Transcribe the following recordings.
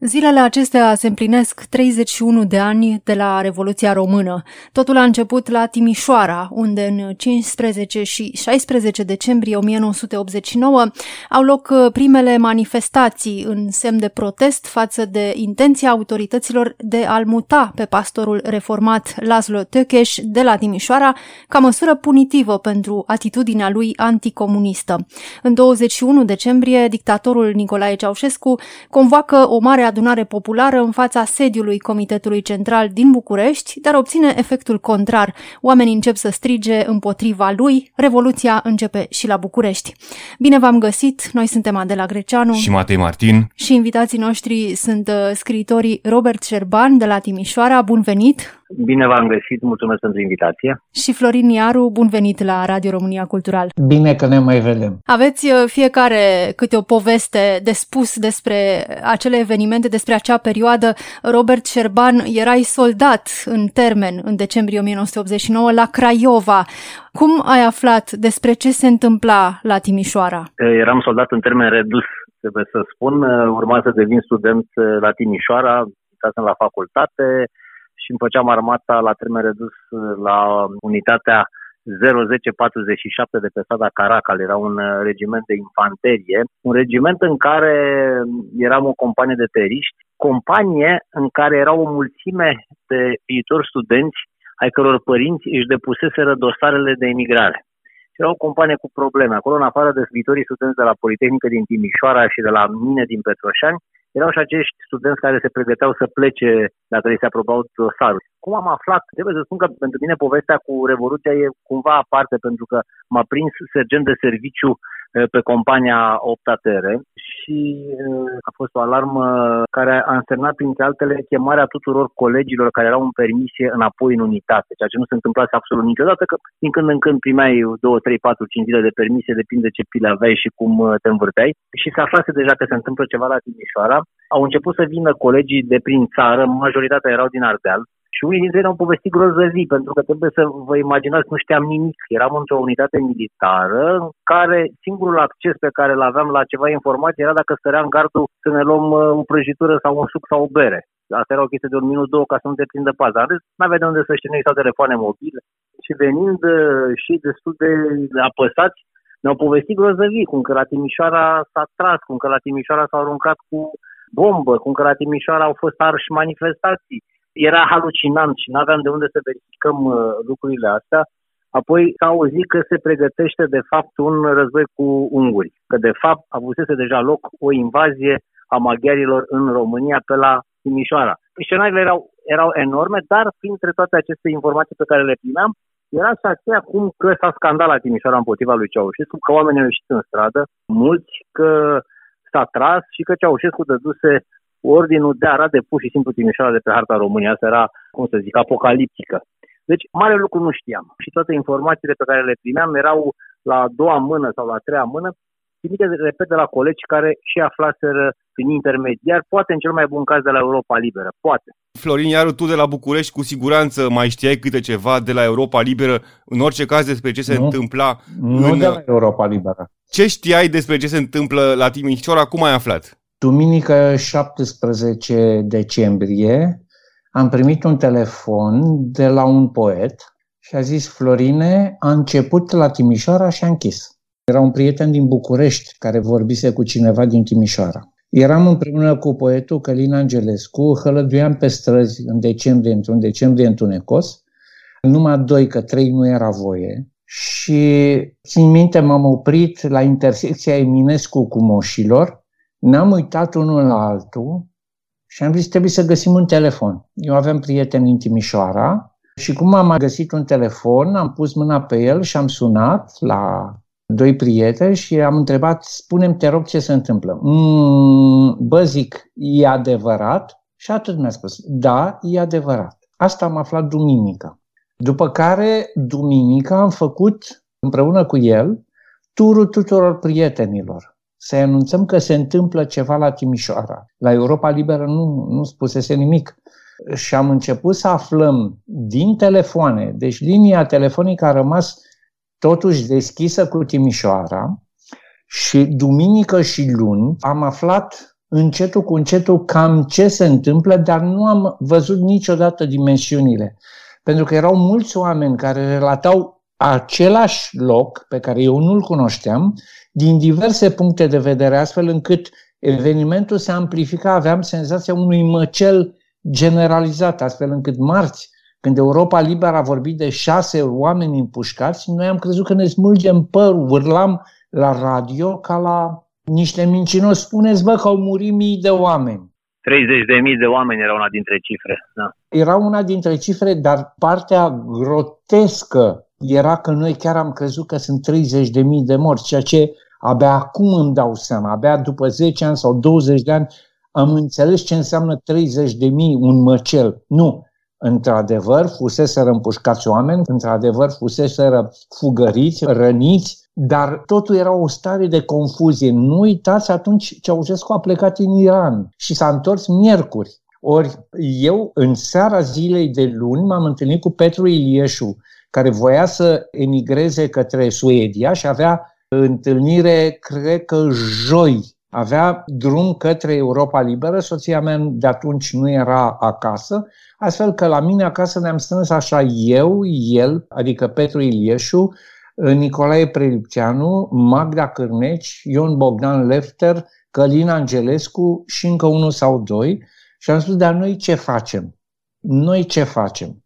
Zilele acestea se împlinesc 31 de ani de la Revoluția Română. Totul a început la Timișoara, unde în 15 și 16 decembrie 1989 au loc uh, primele manifestații în semn de protest față de intenția autorităților de a-l muta pe pastorul reformat Laszlo Tökes de la Timișoara ca măsură punitivă pentru atitudinea lui anticomunistă. În 21 decembrie, dictatorul Nicolae Ceaușescu convoacă o mare adunare populară în fața sediului Comitetului Central din București, dar obține efectul contrar. Oamenii încep să strige împotriva lui, revoluția începe și la București. Bine v-am găsit, noi suntem Adela Greceanu și Matei Martin și invitații noștri sunt uh, scriitorii Robert Șerban de la Timișoara. Bun venit! Bine v-am găsit, mulțumesc pentru invitație. Și Florin Iaru, bun venit la Radio România Cultural. Bine că ne mai vedem. Aveți uh, fiecare câte o poveste de spus despre acele evenimente, despre acea perioadă. Robert Șerban, erai soldat în termen în decembrie 1989 la Craiova. Cum ai aflat despre ce se întâmpla la Timișoara? Eram soldat în termen redus, trebuie să spun. Urma să devin student la Timișoara, la facultate, și îmi făceam armata la termen redus la unitatea 01047 de pe strada Caracal, era un uh, regiment de infanterie, un regiment în care eram o companie de teriști, companie în care erau o mulțime de viitori studenți ai căror părinți își depuseseră dosarele de emigrare. Era o companie cu probleme. Acolo, în afară de viitorii studenți de la Politehnică din Timișoara și de la mine din Petroșani, erau și acești studenți care se pregăteau să plece dacă li se aprobau dosarul. Cum am aflat? Trebuie să spun că pentru mine povestea cu Revoluția e cumva aparte, pentru că m-a prins sergent de serviciu Eh, pe compania Optatere și eh, a fost o alarmă care a însemnat, printre altele, chemarea tuturor colegilor care erau în permisie înapoi în unitate, ceea ce nu se întâmplase absolut niciodată, că din când în când primeai 2, 3, 4, 5 zile de permisie, depinde ce pile aveai și cum eh, te învârteai. Și se aflase deja că se întâmplă ceva la Timișoara. Au început să vină colegii de prin țară, majoritatea erau din Ardeal, și unii dintre ei au povestit grozăvii, pentru că trebuie să vă imaginați, nu știam nimic. Eram într-o unitate militară în care singurul acces pe care îl aveam la ceva informație era dacă stăream gardul să ne luăm uh, o prăjitură sau un suc sau o bere. Asta era o chestie de un minut, două, ca să nu te prindă paza. În rest, n-avea de unde să știe, nu existau telefoane mobile. Și venind uh, și destul de apăsați, ne-au povestit grozăvii, cum că la Timișoara s-a tras, cum că la Timișoara s-au aruncat cu bombă, cum că la Timișoara au fost arși manifestații, era halucinant și nu aveam de unde să verificăm uh, lucrurile astea. Apoi s-a auzit că se pregătește de fapt un război cu unguri, că de fapt avusese deja loc o invazie a maghiarilor în România pe la Timișoara. Scenariile erau, erau enorme, dar printre toate aceste informații pe care le primeam, era și aceea cum că s-a scandat la Timișoara împotriva lui Ceaușescu, că oamenii au ieșit în stradă, mulți, că s-a tras și că Ceaușescu dăduse ordinul de a de pur și simplu Timișoara de pe harta României. Asta era, cum să zic, apocaliptică. Deci, mare lucru nu știam. Și toate informațiile pe care le primeam erau la a doua mână sau la a treia mână, trimite, repet, de la colegi care și aflaseră prin intermediar, poate în cel mai bun caz de la Europa Liberă, poate. Florin, iar tu de la București cu siguranță mai știai câte ceva de la Europa Liberă, în orice caz despre ce se nu, întâmpla Nu în... de la Europa Liberă. Ce știai despre ce se întâmplă la Timișoara, cum ai aflat? Duminică 17 decembrie am primit un telefon de la un poet și a zis Florine, a început la Timișoara și a închis. Era un prieten din București care vorbise cu cineva din Timișoara. Eram împreună cu poetul Călin Angelescu, hălăduiam pe străzi în decembrie, într-un decembrie întunecos, numai doi, că trei nu era voie, și țin minte, m-am oprit la intersecția Eminescu cu Moșilor, ne-am uitat unul la altul și am zis, trebuie să găsim un telefon. Eu aveam prieteni în Timișoara și cum am găsit un telefon, am pus mâna pe el și am sunat la doi prieteni și am întrebat, spunem te rog ce se întâmplă. Mm, bă, zic, e adevărat? Și atât mi-a spus, da, e adevărat. Asta am aflat duminică. După care, duminică, am făcut împreună cu el turul tuturor prietenilor să anunțăm că se întâmplă ceva la Timișoara. La Europa Liberă nu, nu spusese nimic. Și am început să aflăm din telefoane, deci linia telefonică a rămas totuși deschisă cu Timișoara și duminică și luni am aflat încetul cu încetul cam ce se întâmplă, dar nu am văzut niciodată dimensiunile. Pentru că erau mulți oameni care relatau același loc pe care eu nu-l cunoșteam din diverse puncte de vedere, astfel încât evenimentul se amplifica, aveam senzația unui măcel generalizat, astfel încât marți, când Europa Liberă a vorbit de șase oameni împușcați, noi am crezut că ne smulgem părul, vârlam la radio ca la niște mincinoși. Spuneți, bă, că au murit mii de oameni. 30 de mii de oameni era una dintre cifre. Da. Era una dintre cifre, dar partea grotescă era că noi chiar am crezut că sunt 30 de mii de morți, ceea ce abia acum îmi dau seama, abia după 10 ani sau 20 de ani am înțeles ce înseamnă 30 de mii un măcel. Nu, într-adevăr fuseseră împușcați oameni, într-adevăr fuseseră fugăriți, răniți, dar totul era o stare de confuzie. Nu uitați atunci Ceaușescu a plecat în Iran și s-a întors miercuri. Ori eu, în seara zilei de luni, m-am întâlnit cu Petru Ilieșu, care voia să emigreze către Suedia și avea întâlnire, cred că joi, avea drum către Europa Liberă, soția mea de atunci nu era acasă, astfel că la mine acasă ne-am strâns așa eu, el, adică Petru Ilieșu, Nicolae Prelipceanu, Magda Cârneci, Ion Bogdan Lefter, Călin Angelescu și încă unul sau doi și am spus, dar noi ce facem? Noi ce facem?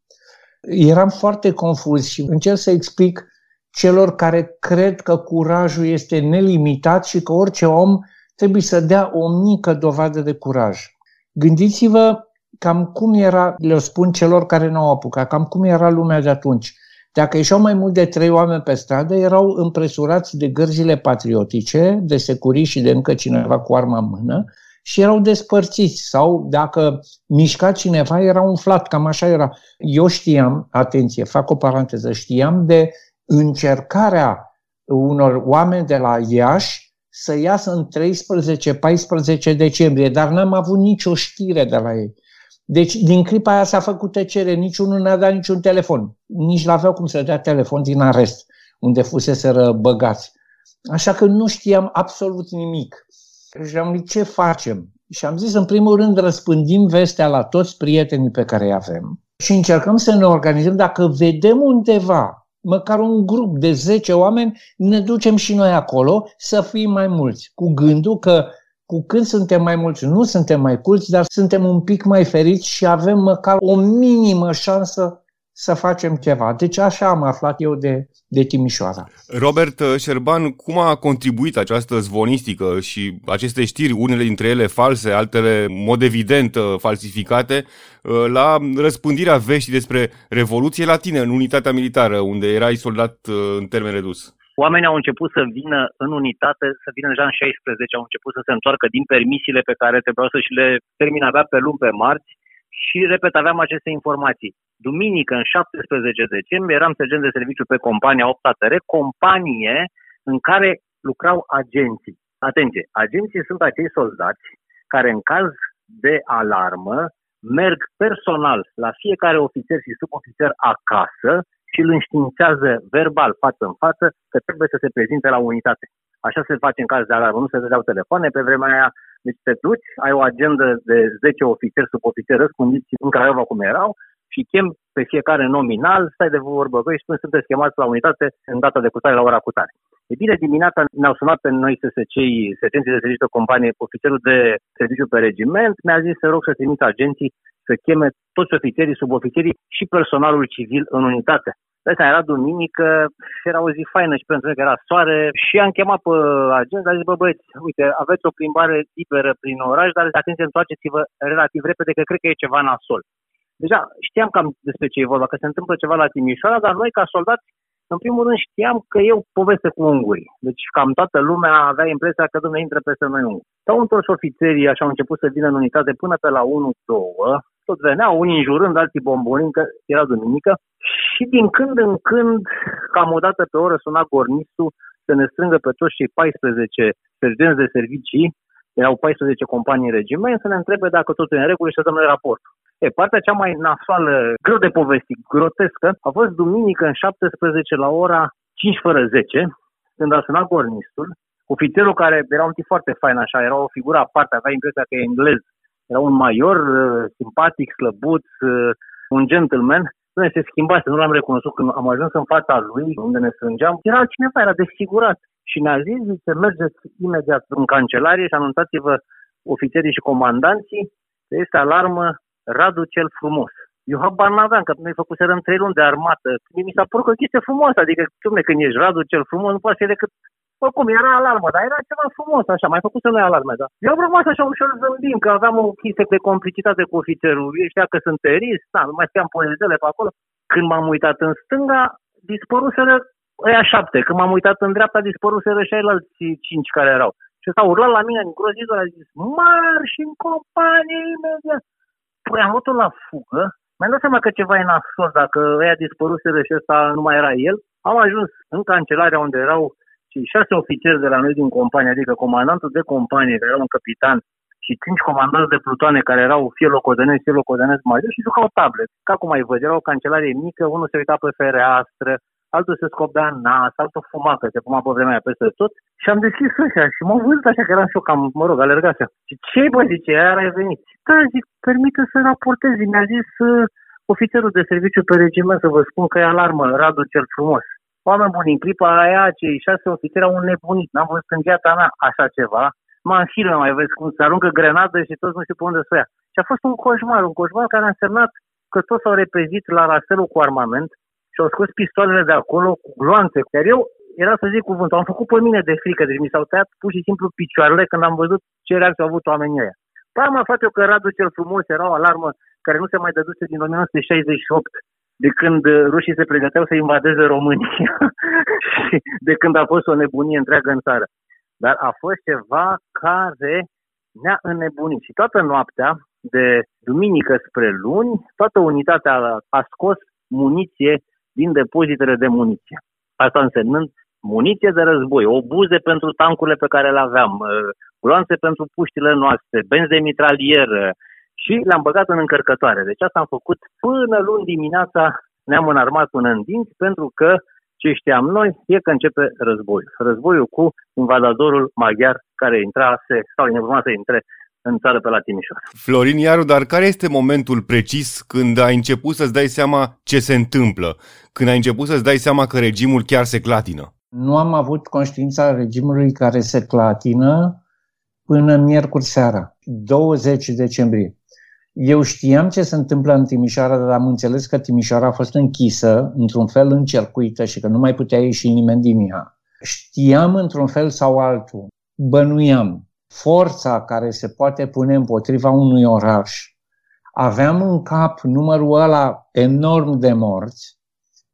Eram foarte confuz și încerc să explic celor care cred că curajul este nelimitat și că orice om trebuie să dea o mică dovadă de curaj. Gândiți-vă cam cum era, le spun celor care n-au apucat, cam cum era lumea de atunci. Dacă ieșeau mai mult de trei oameni pe stradă, erau împresurați de gărzile patriotice, de securii și de încă cineva cu arma în mână și erau despărțiți sau dacă mișca cineva era umflat, cam așa era. Eu știam, atenție, fac o paranteză, știam de încercarea unor oameni de la Iași să iasă în 13-14 decembrie, dar n-am avut nicio știre de la ei. Deci, din clipa aia s-a făcut tăcere, niciunul n-a dat niciun telefon. Nici n-aveau cum să dea telefon din arest, unde fusese băgați. Așa că nu știam absolut nimic. Și am zis, ce facem? Și am zis, în primul rând, răspândim vestea la toți prietenii pe care îi avem și încercăm să ne organizăm. Dacă vedem undeva, măcar un grup de 10 oameni, ne ducem și noi acolo să fim mai mulți, cu gândul că cu cât suntem mai mulți, nu suntem mai culți, dar suntem un pic mai feriți și avem măcar o minimă șansă să facem ceva. Deci așa am aflat eu de, de Timișoara. Robert Șerban, cum a contribuit această zvonistică și aceste știri, unele dintre ele false, altele, în mod evident, falsificate, la răspândirea veștii despre Revoluție Latină în unitatea militară, unde erai soldat în termen redus? oamenii au început să vină în unitate, să vină deja în 16, au început să se întoarcă din permisiile pe care trebuiau să și le termin avea pe luni, pe marți și, repet, aveam aceste informații. Duminică, în 17 decembrie, eram sergent de serviciu pe compania 8 ATR, companie în care lucrau agenții. Atenție, agenții sunt acei soldați care în caz de alarmă merg personal la fiecare ofițer și subofițer acasă și îl înștiințează verbal, față în față, că trebuie să se prezinte la unitate. Așa se face în caz de alarmă, nu se dădeau telefoane pe vremea aia, deci te duci, ai o agendă de 10 ofițeri, subofițeri răspundiți în Craiova cum erau și chem pe fiecare nominal, stai de vorbă cu și spun sunteți chemați la unitate în data de cutare la ora cutare. E bine, dimineața ne-au sunat pe noi SSC-ii, sergenții de serviciu de companie, ofițerul de serviciu pe regiment, mi-a zis să rog să trimit agenții să cheme toți ofițerii, subofițerii și personalul civil în unitate. Asta era duminică și era o zi faină și pentru că era soare și am chemat pe agent, a zis, bă băieți, uite, aveți o plimbare liberă prin oraș, dar atenție, întoarceți-vă relativ repede, că cred că e ceva nasol. Deja știam cam despre ce e vorba, că se întâmplă ceva la Timișoara, dar noi ca soldați, în primul rând știam că e o poveste cu ungurii. Deci cam toată lumea avea impresia că Dumnezeu intră peste noi unguri. S-au întors ofițerii, așa au început să vină în unitate până pe la 1-2, tot veneau, unii înjurând, alții bombonind, că era duminică. Și din când în când, cam o dată pe oră, suna gornistul să ne strângă pe toți cei 14 sergenți de servicii, erau 14 companii în regiment, să ne întrebe dacă totul e în regulă și să dăm noi raport. E, partea cea mai nasoală, greu de povestit, grotescă, a fost duminică în 17 la ora 5 fără 10, când a sunat gornistul, ofițerul care era un tip foarte fain așa, era o figură aparte, avea impresia că e englez, era un major uh, simpatic, slăbuț, uh, un gentleman, nu se schimbase, nu l-am recunoscut când am ajuns în fața lui, unde ne strângeam, era cineva, era desfigurat. Și ne-a zis, zice, mergeți imediat în cancelarie și anunțați-vă ofițerii și comandanții că este alarmă Radu cel frumos. Eu habar n-aveam, că noi făcuserăm trei luni de armată. Mi s-a părut că o chestie frumoasă, adică, dumne, când ești Radu cel frumos, nu poate fi decât oricum, era alarmă, dar era ceva frumos, așa, mai făcut să nu alarme, da. Eu am rămas așa ușor zâmbim, că aveam o chestie de complicitate cu ofițerul. Eu știa că sunt terist, da, nu mai știam poezele pe acolo. Când m-am uitat în stânga, dispăruseră ăia șapte. Când m-am uitat în dreapta, dispăruseră și alți cinci care erau. Și s-au urlat la mine îngrozitor, a zis, marș în companie imediat. Păi am la fugă, mi-am dat seama că ceva e nasol, dacă ăia dispăruseră și ăsta nu mai era el. Am ajuns în cancelarea unde erau cei șase ofițeri de la noi din companie, adică comandantul de companie, care era un capitan, și cinci comandanți de plutoane care erau fie locodenezi, fie locodenezi majori și jucau tablet. Ca cum ai văzut, era o cancelarie mică, unul se uita pe fereastră, altul se scopea în nas, altul fuma, că se fuma pe vremea aia peste tot. Și am deschis ușa și m-am văzut așa că eram șoc, am, mă rog, alergase. Și ce bă, zice, iar ai venit? Da, zic, permite să raportez. Mi-a zis uh, ofițerul de serviciu pe regiment să vă spun că e alarmă, Radu cel frumos. Oameni buni, în clipa aia, cei șase ofițeri au nebunit. N-am văzut în viața mea așa ceva. Mă în filme mai vezi cum se aruncă grenadă și toți nu știu pe unde să ia. Și a fost un coșmar, un coșmar care a însemnat că toți s-au repezit la rastelul cu armament și au scos pistoalele de acolo cu gloanțe. Iar eu, era să zic cuvântul, am făcut pe mine de frică, deci mi s-au tăiat pur și simplu picioarele când am văzut ce reacție au avut oamenii ăia. Păi am aflat eu că Radu cel frumos era o alarmă care nu se mai dăduse din 1968 de când uh, rușii se pregăteau să invadeze România și de când a fost o nebunie întreagă în țară. Dar a fost ceva care ne-a înnebunit. Și toată noaptea, de duminică spre luni, toată unitatea a scos muniție din depozitele de muniție. Asta însemnând muniție de război, obuze pentru tancurile pe care le aveam, uh, gloanțe pentru puștile noastre, benzi de mitralieră, și le-am băgat în încărcătoare. Deci asta am făcut până luni dimineața, ne-am înarmat până în dinți, pentru că ce știam noi e că începe războiul. Războiul cu invadadorul maghiar care intrase sau urma să intre în țară pe la Timișoara. Florin Iaru, dar care este momentul precis când ai început să-ți dai seama ce se întâmplă? Când ai început să-ți dai seama că regimul chiar se clatină? Nu am avut conștiința regimului care se clatină până miercuri seara, 20 decembrie. Eu știam ce se întâmplă în Timișoara, dar am înțeles că Timișoara a fost închisă, într-un fel încercuită și că nu mai putea ieși nimeni din ea. Știam într-un fel sau altul, bănuiam, forța care se poate pune împotriva unui oraș. Aveam în cap numărul ăla enorm de morți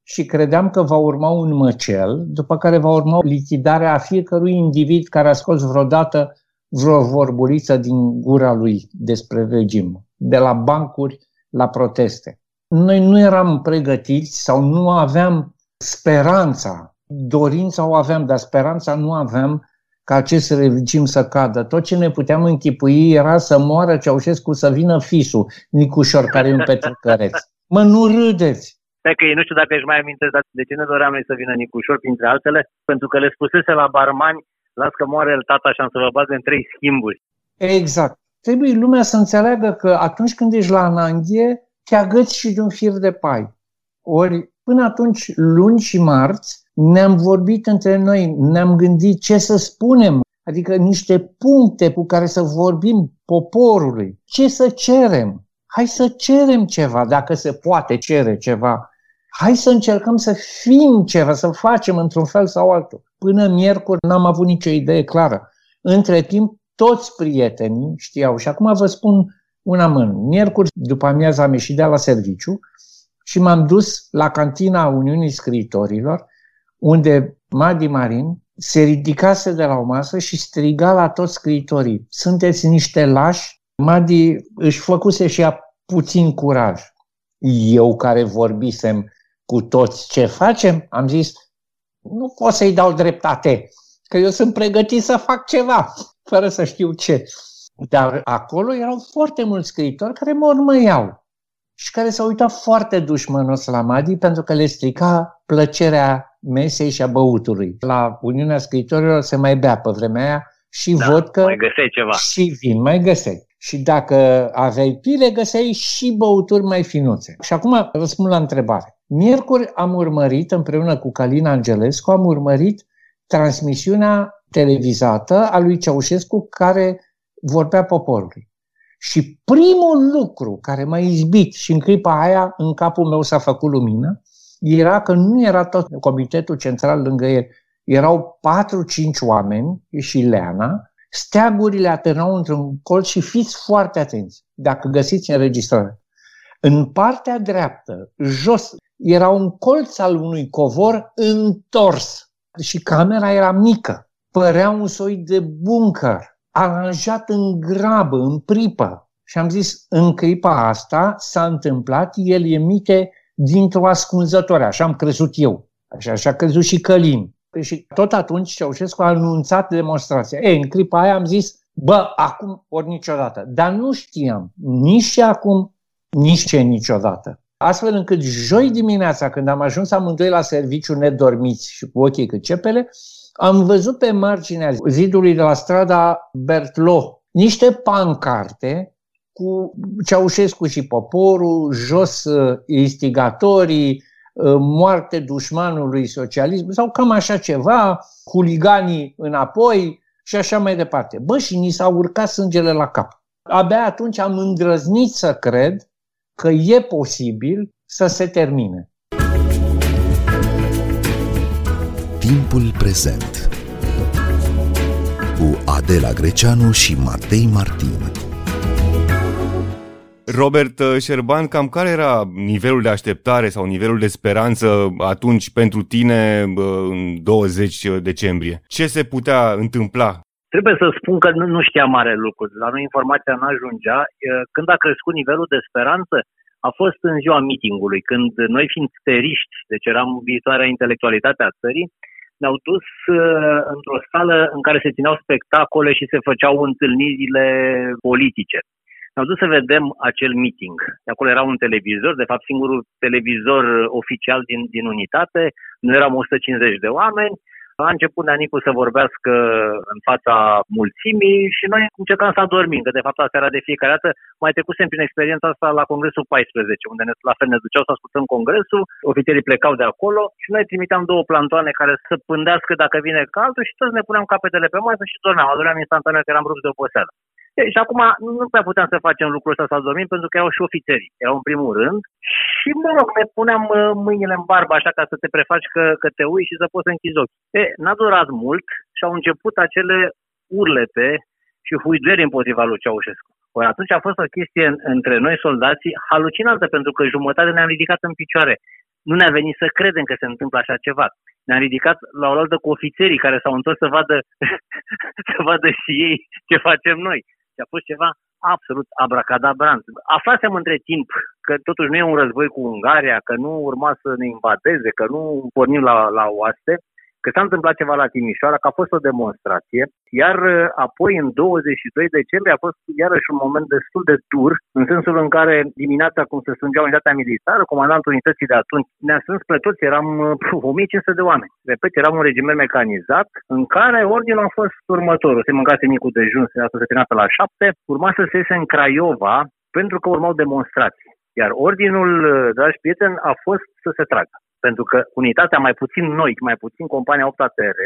și credeam că va urma un măcel, după care va urma lichidarea a fiecărui individ care a scos vreodată vreo vorbuliță din gura lui despre regim de la bancuri la proteste. Noi nu eram pregătiți sau nu aveam speranța, dorința o aveam, dar speranța nu aveam ca acest regim să cadă. Tot ce ne puteam închipui era să moară Ceaușescu, să vină fisul, Nicușor, care e un petrucăreț. Mă, nu râdeți! Stai că nu știu dacă își mai amintesc, dar de ce ne doream noi să vină Nicușor, printre altele? Pentru că le spusese la barmani, las că moare el tata și am să vă bag în trei schimburi. Exact trebuie lumea să înțeleagă că atunci când ești la ananghie, te agăți și de un fir de pai. Ori până atunci, luni și marți, ne-am vorbit între noi, ne-am gândit ce să spunem, adică niște puncte cu care să vorbim poporului. Ce să cerem? Hai să cerem ceva, dacă se poate cere ceva. Hai să încercăm să fim ceva, să facem într-un fel sau altul. Până miercuri n-am avut nicio idee clară. Între timp, toți prietenii știau. Și acum vă spun una mână. Miercuri după amiază am ieșit de la serviciu și m-am dus la cantina Uniunii Scriitorilor, unde Madi Marin se ridicase de la o masă și striga la toți scriitorii. Sunteți niște lași? Madi își făcuse și ea puțin curaj. Eu care vorbisem cu toți ce facem, am zis, nu pot să-i dau dreptate, că eu sunt pregătit să fac ceva fără să știu ce. Dar acolo erau foarte mulți scriitori care mă urmăiau și care s-au uitat foarte dușmănos la Madi pentru că le strica plăcerea mesei și a băutului. La Uniunea Scriitorilor se mai bea pe vremea aia și da, vodcă mai găseai ceva. și vin, mai găseai. Și dacă aveai pile, găseai și băuturi mai finuțe. Și acum răspund la întrebare. Miercuri am urmărit, împreună cu Calina Angelescu, am urmărit transmisiunea televizată a lui Ceaușescu care vorbea poporului. Și primul lucru care m-a izbit și în clipa aia în capul meu s-a făcut lumină, era că nu era tot comitetul central lângă el. Erau 4-5 oameni și Leana, steagurile atârnau într-un colț și fiți foarte atenți dacă găsiți înregistrare. În partea dreaptă, jos, era un colț al unui covor întors și camera era mică. Părea un soi de bunker, aranjat în grabă, în pripă. Și am zis, în clipa asta s-a întâmplat, el emite dintr-o ascunzătoare, așa am crezut eu. Așa, așa a crezut și Călin. Și tot atunci Ceaușescu a anunțat demonstrația. Ei, în clipa aia am zis, bă, acum ori niciodată. Dar nu știam nici și acum, nici ce niciodată. Astfel încât joi dimineața, când am ajuns amândoi la serviciu nedormiți și cu ochii cât cepele, am văzut pe marginea zidului de la strada Bertlo niște pancarte cu Ceaușescu și poporul, jos uh, instigatorii, uh, moarte dușmanului socialism sau cam așa ceva, huliganii înapoi și așa mai departe. Bă, și ni s-a urcat sângele la cap. Abia atunci am îndrăznit să cred că e posibil să se termine. Timpul prezent cu Adela Greceanu și Matei Martin. Robert uh, Șerban, cam care era nivelul de așteptare sau nivelul de speranță atunci pentru tine uh, în 20 decembrie? Ce se putea întâmpla? Trebuie să spun că nu, nu știam mare lucru. La noi informația nu ajungea. Când a crescut nivelul de speranță, a fost în ziua meetingului, când noi fiind steriști, deci eram viitoarea intelectualitate a țării, ne-au dus uh, într-o sală în care se țineau spectacole și se făceau întâlnirile politice. Ne-au dus să vedem acel meeting. Acolo era un televizor, de fapt singurul televizor oficial din, din unitate, nu eram 150 de oameni, a început Neanicu să vorbească în fața mulțimii și noi încercam să adormim, că de fapt asta era de fiecare dată. Mai trecusem prin experiența asta la Congresul 14, unde ne, la fel ne duceau să ascultăm Congresul, ofițerii plecau de acolo și noi trimiteam două plantoane care să pândească dacă vine caldul și toți ne puneam capetele pe masă și dormeam. Adormeam instantaneu că eram rupți de oboseală. E, și acum nu prea puteam să facem lucrul ăsta să dormim pentru că erau și ofițerii, erau în primul rând. Și, mă rog, ne puneam uh, mâinile în barbă așa ca să te prefaci că, că te uiți și să poți să închizi ochii. E, n-a durat mult și au început acele urlete și huideri împotriva lui Ceaușescu. Păi atunci a fost o chestie între noi soldații halucinantă pentru că jumătate ne-am ridicat în picioare. Nu ne-a venit să credem că se întâmplă așa ceva. Ne-am ridicat la oaltă cu ofițerii care s-au întors să vadă, să vadă și ei ce facem noi. Și a fost ceva absolut abracadabrant. Aflasem între timp că totuși nu e un război cu Ungaria, că nu urma să ne invadeze, că nu pornim la, la oaste că s-a întâmplat ceva la Timișoara, că a fost o demonstrație, iar uh, apoi în 22 decembrie a fost iarăși un moment destul de dur, în sensul în care dimineața, cum se strângea unitatea militară, comandantul unității de atunci ne-a strâns pe toți, eram 1500 uh, de oameni. Repet, eram un regiment mecanizat în care ordinul a fost următorul. Se mâncase micul dejun, asta se termina pe la 7, urma să se iese în Craiova pentru că urmau demonstrații. Iar ordinul, uh, dragi prieteni, a fost să se tragă. Pentru că unitatea, mai puțin noi, mai puțin compania 8 ATR,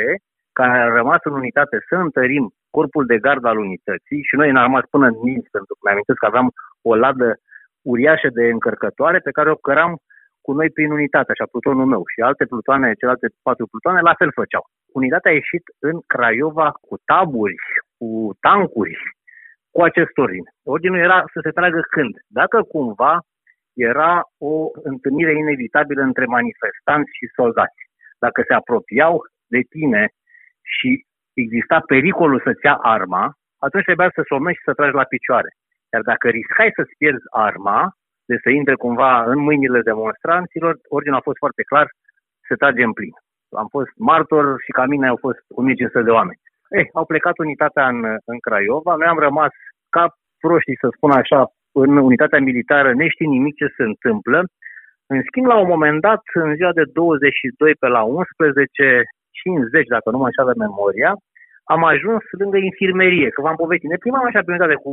care a rămas în unitate să întărim corpul de gardă al unității și noi ne-am rămas până în minți, pentru că mi-am că aveam o ladă uriașă de încărcătoare pe care o căram cu noi prin unitate, așa, plutonul meu și alte plutoane, celelalte patru plutoane, la fel făceau. Unitatea a ieșit în Craiova cu taburi, cu tancuri, cu acest ordin. Ordinul era să se tragă când? Dacă cumva era o întâlnire inevitabilă între manifestanți și soldați. Dacă se apropiau de tine și exista pericolul să-ți ia arma, atunci trebuia să somești și să tragi la picioare. Iar dacă riscai să-ți pierzi arma, de să intre cumva în mâinile demonstranților, ordinul a fost foarte clar, se trage în plin. Am fost martor și ca mine au fost 1500 de oameni. Eh, au plecat unitatea în, în Craiova, noi am rămas ca proștii, să spun așa, în unitatea militară neștii nimic ce se întâmplă. În schimb, la un moment dat, în ziua de 22 pe la 11, 50, dacă nu mă înșală memoria, am ajuns lângă infirmerie, că v-am povestit. Ne plimbam așa pe unitate cu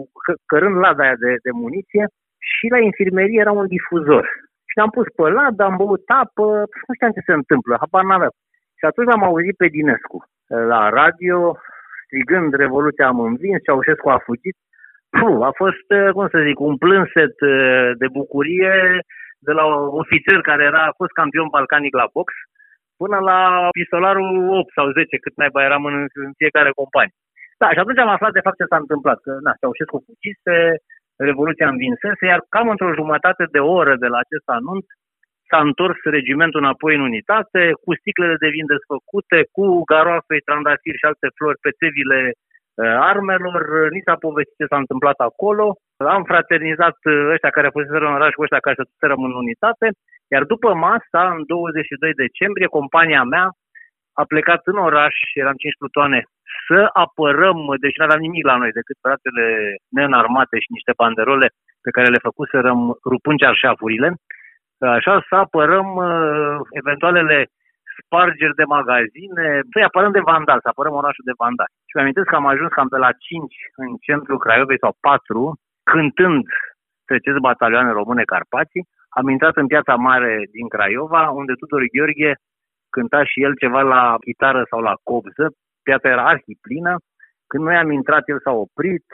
cărând lada aia de, de muniție și la infirmerie era un difuzor. Și am pus pe ladă, am băut apă, nu știam ce se întâmplă, habar n-aveam. Și atunci am auzit pe Dinescu la radio, strigând Revoluția am învins, Ceaușescu a fugit. Puh, a fost, cum să zic, un plânset uh, de bucurie de la un ofițer care era, a fost campion balcanic la box, până la pistolarul 8 sau 10, cât mai eram în, în fiecare companie. Da, și atunci am aflat de fapt ce s-a întâmplat, că na, Ceaușescu fugise, Revoluția învinsese, iar cam într-o jumătate de oră de la acest anunț s-a întors regimentul înapoi în unitate, cu sticlele de vin desfăcute, cu garoafe, trandafiri și alte flori pe țevile uh, armelor. Ni s-a povestit ce s-a întâmplat acolo. Am fraternizat uh, ăștia care fuseseră în oraș cu ăștia care se în unitate iar după masa, în 22 decembrie, compania mea a plecat în oraș, eram 5 plutoane, să apărăm, deci nu aveam nimic la noi decât fratele neînarmate și niște banderole pe care le făcuserăm rupând cearșafurile, așa să apărăm uh, eventualele spargeri de magazine, să-i apărăm de vandal, să apărăm orașul de vandal. Și mi amintesc că am ajuns cam pe la 5 în centrul Craiovei sau 4, cântând treceți batalioane române Carpații, am intrat în piața mare din Craiova, unde Tudor Gheorghe cânta și el ceva la chitară sau la cobză. Piața era arhiplină. Când noi am intrat, el s-a oprit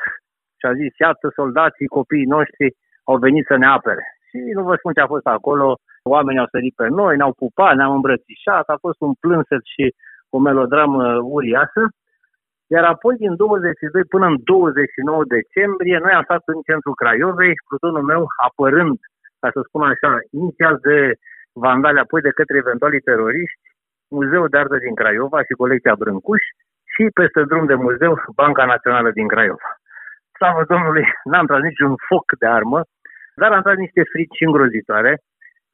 și a zis, iată, soldații, copiii noștri au venit să ne apere. Și nu vă spun ce a fost acolo, oamenii au sărit pe noi, ne-au pupat, ne-au îmbrățișat, a fost un plânset și o melodramă uriașă. Iar apoi, din 22 până în 29 decembrie, noi am stat în centrul Craiovei, plutonul meu apărând ca să spun așa, inițial de vandali, apoi de către eventualii teroriști, Muzeul de Artă din Craiova și colecția Brâncuș și peste drum de muzeu Banca Națională din Craiova. Slavă Domnului, n-am tras niciun foc de armă, dar am tras niște frici îngrozitoare,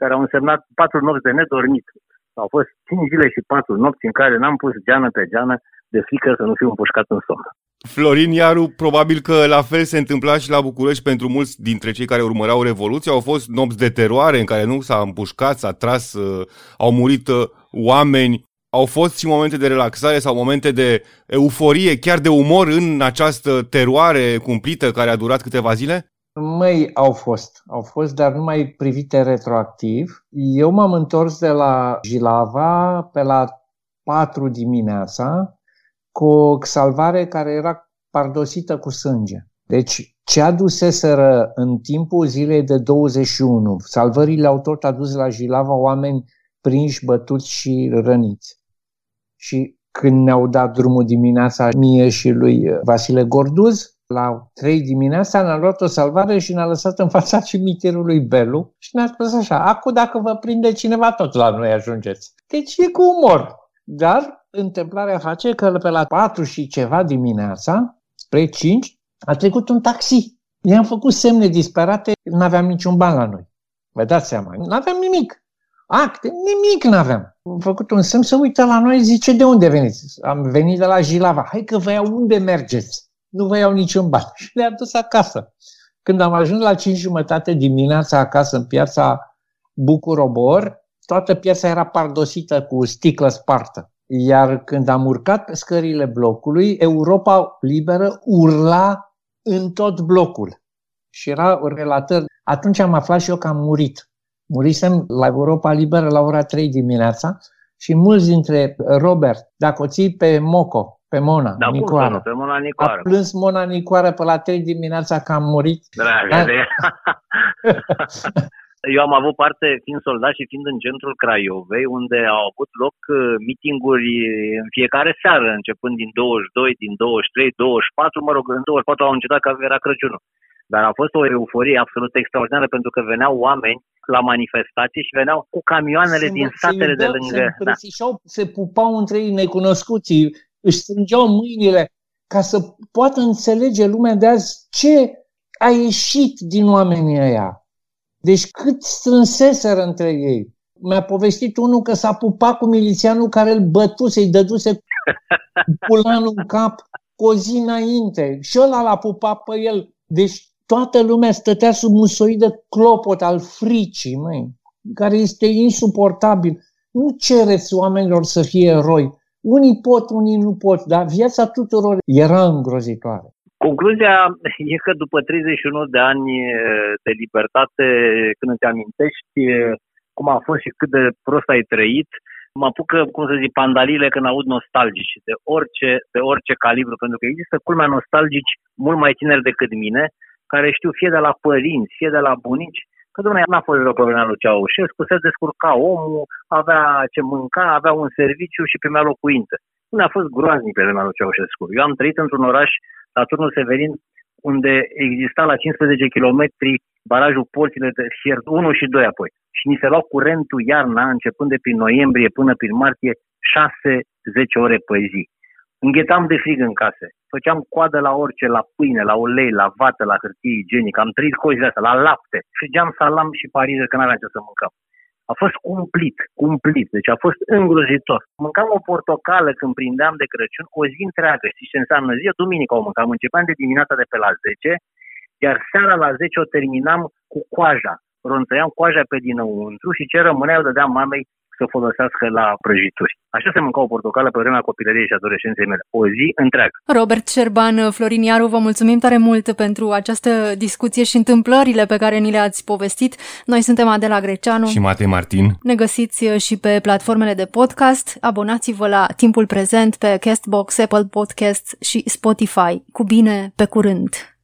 care au însemnat patru nopți de nedormit. Au fost cinci zile și patru nopți în care n-am pus geană pe geană de frică să nu fiu împușcat în somn. Florin Iaru, probabil că la fel se întâmpla și la București pentru mulți dintre cei care urmăreau Revoluția. Au fost nopți de teroare în care nu s-a împușcat, s-a tras, uh, au murit uh, oameni. Au fost și momente de relaxare sau momente de euforie, chiar de umor în această teroare cumplită care a durat câteva zile? Măi, au fost. Au fost, dar numai privite retroactiv. Eu m-am întors de la Jilava pe la 4 dimineața cu o salvare care era pardosită cu sânge. Deci ce aduseseră în timpul zilei de 21, salvările au tot adus la Jilava oameni prinși, bătuți și răniți. Și când ne-au dat drumul dimineața mie și lui Vasile Gorduz, la 3 dimineața ne-a luat o salvare și ne-a lăsat în fața cimitirului Belu și ne-a spus așa, acum dacă vă prinde cineva, tot la noi ajungeți. Deci e cu umor. Dar întâmplarea face că pe la 4 și ceva dimineața, spre 5, a trecut un taxi. I-am făcut semne disperate, nu aveam niciun ban la noi. Vă dați seama, nu aveam nimic. Acte, nimic nu aveam. Am făcut un semn să uită la noi, zice, de unde veniți? Am venit de la Jilava. Hai că vă iau unde mergeți. Nu vă iau niciun ban. Și ne-a dus acasă. Când am ajuns la 5 jumătate dimineața acasă în piața Bucurobor, toată piața era pardosită cu sticlă spartă. Iar când am urcat pe scările blocului, Europa Liberă urla în tot blocul. Și era relatări. Atunci am aflat și eu că am murit. Murisem la Europa Liberă la ora 3 dimineața și mulți dintre Robert, dacă o ții pe Moco, pe Mona da, Nicoară, pe Mona Nicoară. a plâns Mona Nicoară pe la 3 dimineața că am murit. Dragă de Eu am avut parte, fiind soldat și fiind în centrul Craiovei, unde au avut loc uh, mitinguri în fiecare seară, începând din 22, din 23, 24, mă rog, în 24 au încetat că era Crăciunul. Dar a fost o euforie absolut extraordinară pentru că veneau oameni la manifestații și veneau cu camioanele se, din satele de lângă. Se, da. se pupau între ei necunoscuții, își strângeau mâinile ca să poată înțelege lumea de azi ce a ieșit din oamenii ăia. Deci cât strânseseră între ei. Mi-a povestit unul că s-a pupat cu milițianul care îl bătuse, îi dăduse pulanul în cap cu o zi înainte. Și ăla l-a pupat pe el. Deci toată lumea stătea sub un soi de clopot al fricii, măi. care este insuportabil. Nu cereți oamenilor să fie eroi. Unii pot, unii nu pot, dar viața tuturor era îngrozitoare. Concluzia e că după 31 de ani de libertate, când îți amintești cum a fost și cât de prost ai trăit, mă apucă, cum să zic, pandalile când aud nostalgici de orice, de orice calibru, pentru că există culmea nostalgici mult mai tineri decât mine, care știu fie de la părinți, fie de la bunici, că domnule, n-a fost vreo problemă lui Ceaușescu, se descurca omul, avea ce mânca, avea un serviciu și primea locuință. Nu a fost groaznic pe vremea lui Ceaușescu. Eu am trăit într-un oraș, la turnul Severin, unde exista la 15 km barajul Porțile de Fier 1 și 2 apoi. Și ni se lua curentul iarna, începând de prin noiembrie până prin martie, 6-10 ore pe zi. Înghetam de frig în case. Făceam coadă la orice, la pâine, la ulei, la vată, la hârtie igienică. Am trăit cozile astea, la lapte. Frigeam salam și pariză că n-aveam ce să mâncăm. A fost cumplit, cumplit, deci a fost îngrozitor. Mâncam o portocală când prindeam de Crăciun o zi întreagă. Știți ce înseamnă zi? Duminică o mâncam. Începeam de dimineața de pe la 10, iar seara la 10 o terminam cu coaja. Ronțăiam coaja pe dinăuntru și ce rămânea eu dădeam mamei să folosească la prăjituri. Așa se mânca o portocală pe vremea copilăriei și adolescenței mele. O zi întreagă. Robert Șerban, Florin Iaru, vă mulțumim tare mult pentru această discuție și întâmplările pe care ni le-ați povestit. Noi suntem Adela Greceanu și Matei Martin. Ne găsiți și pe platformele de podcast. Abonați-vă la Timpul Prezent pe Castbox, Apple Podcasts și Spotify. Cu bine, pe curând!